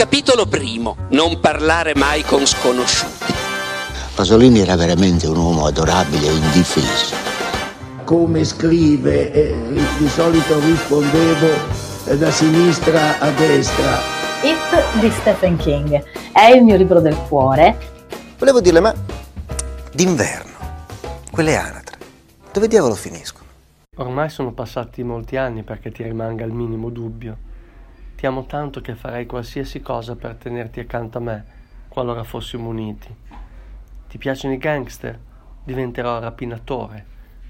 Capitolo primo. Non parlare mai con sconosciuti. Pasolini era veramente un uomo adorabile e indifeso. Come scrive, eh, di solito rispondevo eh, da sinistra a destra. It di Stephen King è il mio libro del cuore. Volevo dirle, ma d'inverno, quelle anatre, dove diavolo finiscono? Ormai sono passati molti anni perché ti rimanga il minimo dubbio. Ti amo tanto che farei qualsiasi cosa per tenerti accanto a me, qualora fossimo uniti. Ti piacciono i gangster? Diventerò rapinatore,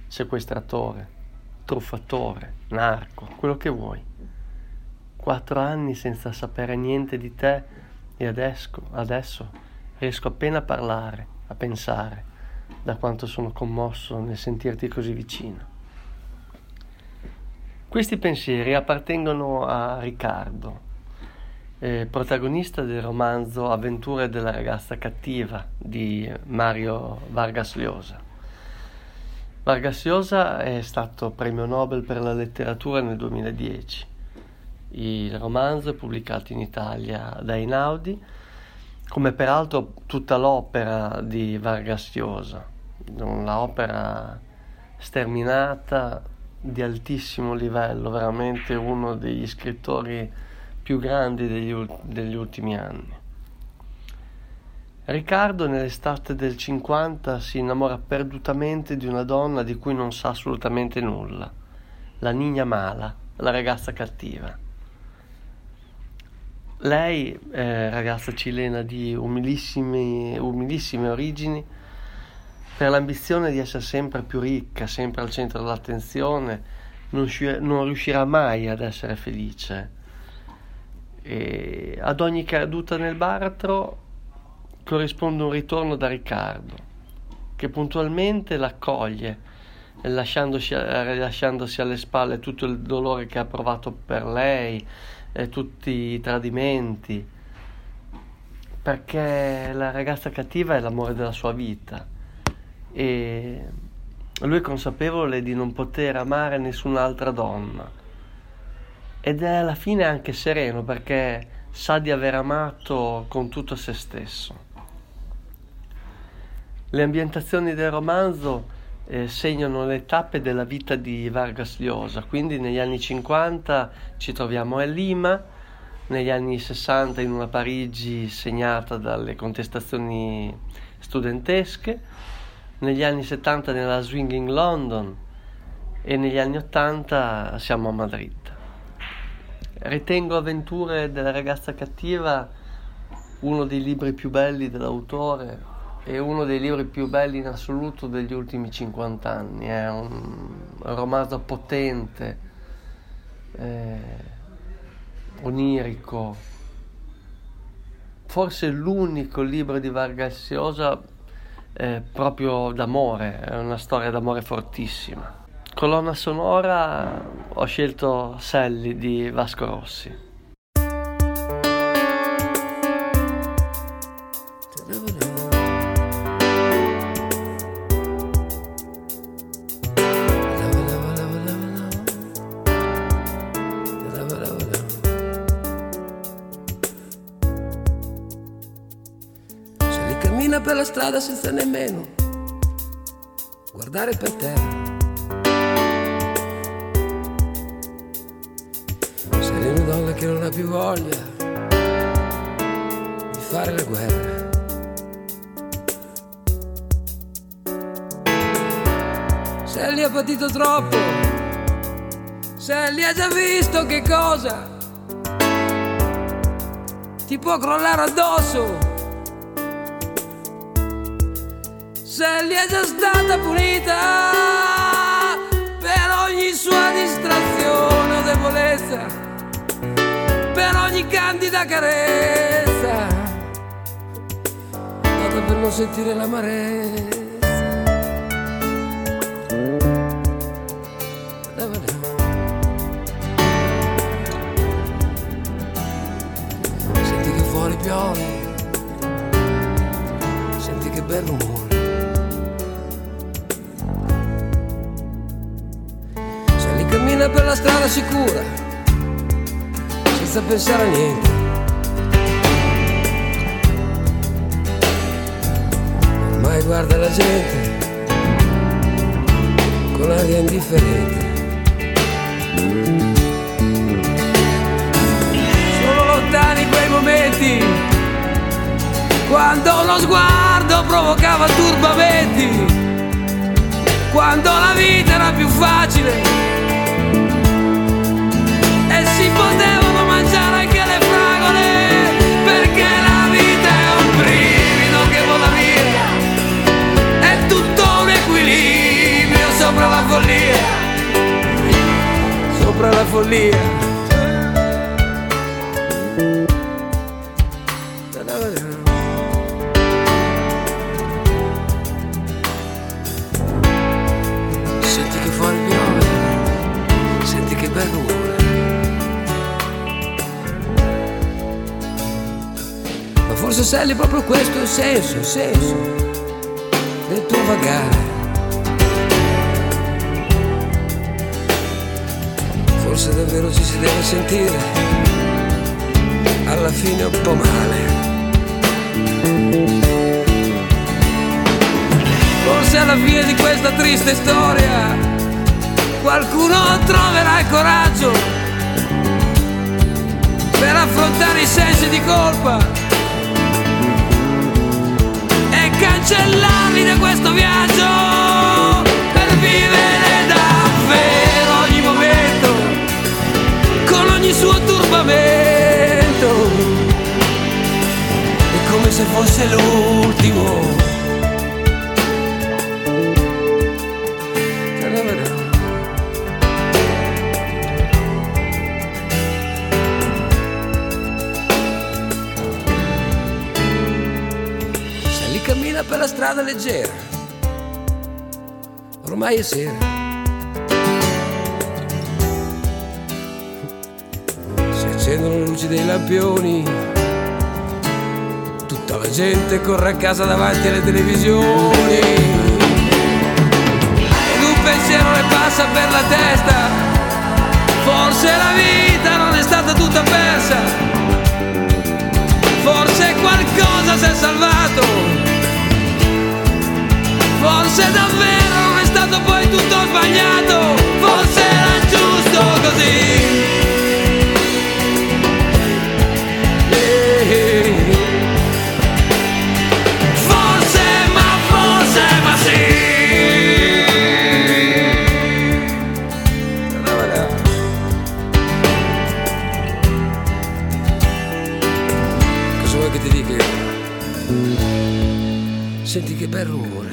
sequestratore, truffatore, narco, quello che vuoi. Quattro anni senza sapere niente di te e adesso, adesso riesco appena a parlare, a pensare, da quanto sono commosso nel sentirti così vicino. Questi pensieri appartengono a Riccardo, eh, protagonista del romanzo Avventure della ragazza cattiva di Mario Vargas Llosa. Vargas Llosa è stato premio Nobel per la letteratura nel 2010. Il romanzo è pubblicato in Italia da Einaudi, come peraltro tutta l'opera di Vargas Llosa, un'opera sterminata di altissimo livello, veramente uno degli scrittori più grandi degli, degli ultimi anni. Riccardo nell'estate del 50 si innamora perdutamente di una donna di cui non sa assolutamente nulla, la Nina Mala, la ragazza cattiva. Lei, eh, ragazza cilena di umilissime, umilissime origini, per l'ambizione di essere sempre più ricca, sempre al centro dell'attenzione, non, non riuscirà mai ad essere felice. E ad ogni caduta nel baratro corrisponde un ritorno da Riccardo, che puntualmente l'accoglie, lasciandosi, lasciandosi alle spalle tutto il dolore che ha provato per lei, e tutti i tradimenti, perché la ragazza cattiva è l'amore della sua vita e lui è consapevole di non poter amare nessun'altra donna ed è alla fine anche sereno perché sa di aver amato con tutto se stesso. Le ambientazioni del romanzo eh, segnano le tappe della vita di Vargas Llosa, quindi negli anni 50 ci troviamo a Lima, negli anni 60 in una Parigi segnata dalle contestazioni studentesche, negli anni 70 nella Swinging London e negli anni 80 siamo a Madrid. Ritengo Avventure della ragazza cattiva uno dei libri più belli dell'autore e uno dei libri più belli in assoluto degli ultimi 50 anni. È un romanzo potente, eh, onirico, forse l'unico libro di Vargas Llosa eh, proprio d'amore, è una storia d'amore fortissima. Colonna sonora ho scelto Sally di Vasco Rossi. La strada senza nemmeno guardare per terra. Sei una donna che non ha più voglia di fare la guerra. Sally ha patito troppo, Sally ha già visto che cosa ti può crollare addosso. Sally è già stata punita per ogni sua distrazione o debolezza, per ogni candida carezza, data per non sentire l'amarezza. cammina per la strada sicura, senza pensare a niente. Ormai guarda la gente con aria indifferente. Sono lontani quei momenti quando lo sguardo provocava turbamenti, quando la vita era più facile follia. Senti che fuori piove, senti che bel rumore. Ma forse Sally è proprio questo il senso, il senso del tuo vagare. Forse davvero ci si deve sentire, alla fine un po' male. Forse alla fine di questa triste storia qualcuno troverà il coraggio per affrontare i sensi di colpa e cancellarli da questo viaggio turbamento è come se fosse l'ultimo Sally cammina per la strada leggera. Ormai è sera. Si accendono le luci dei lampioni. Tutta la gente corre a casa davanti alle televisioni. Ed un pensiero le passa per la testa. Forse la vita non è stata ti dica? Senti che bel rumore.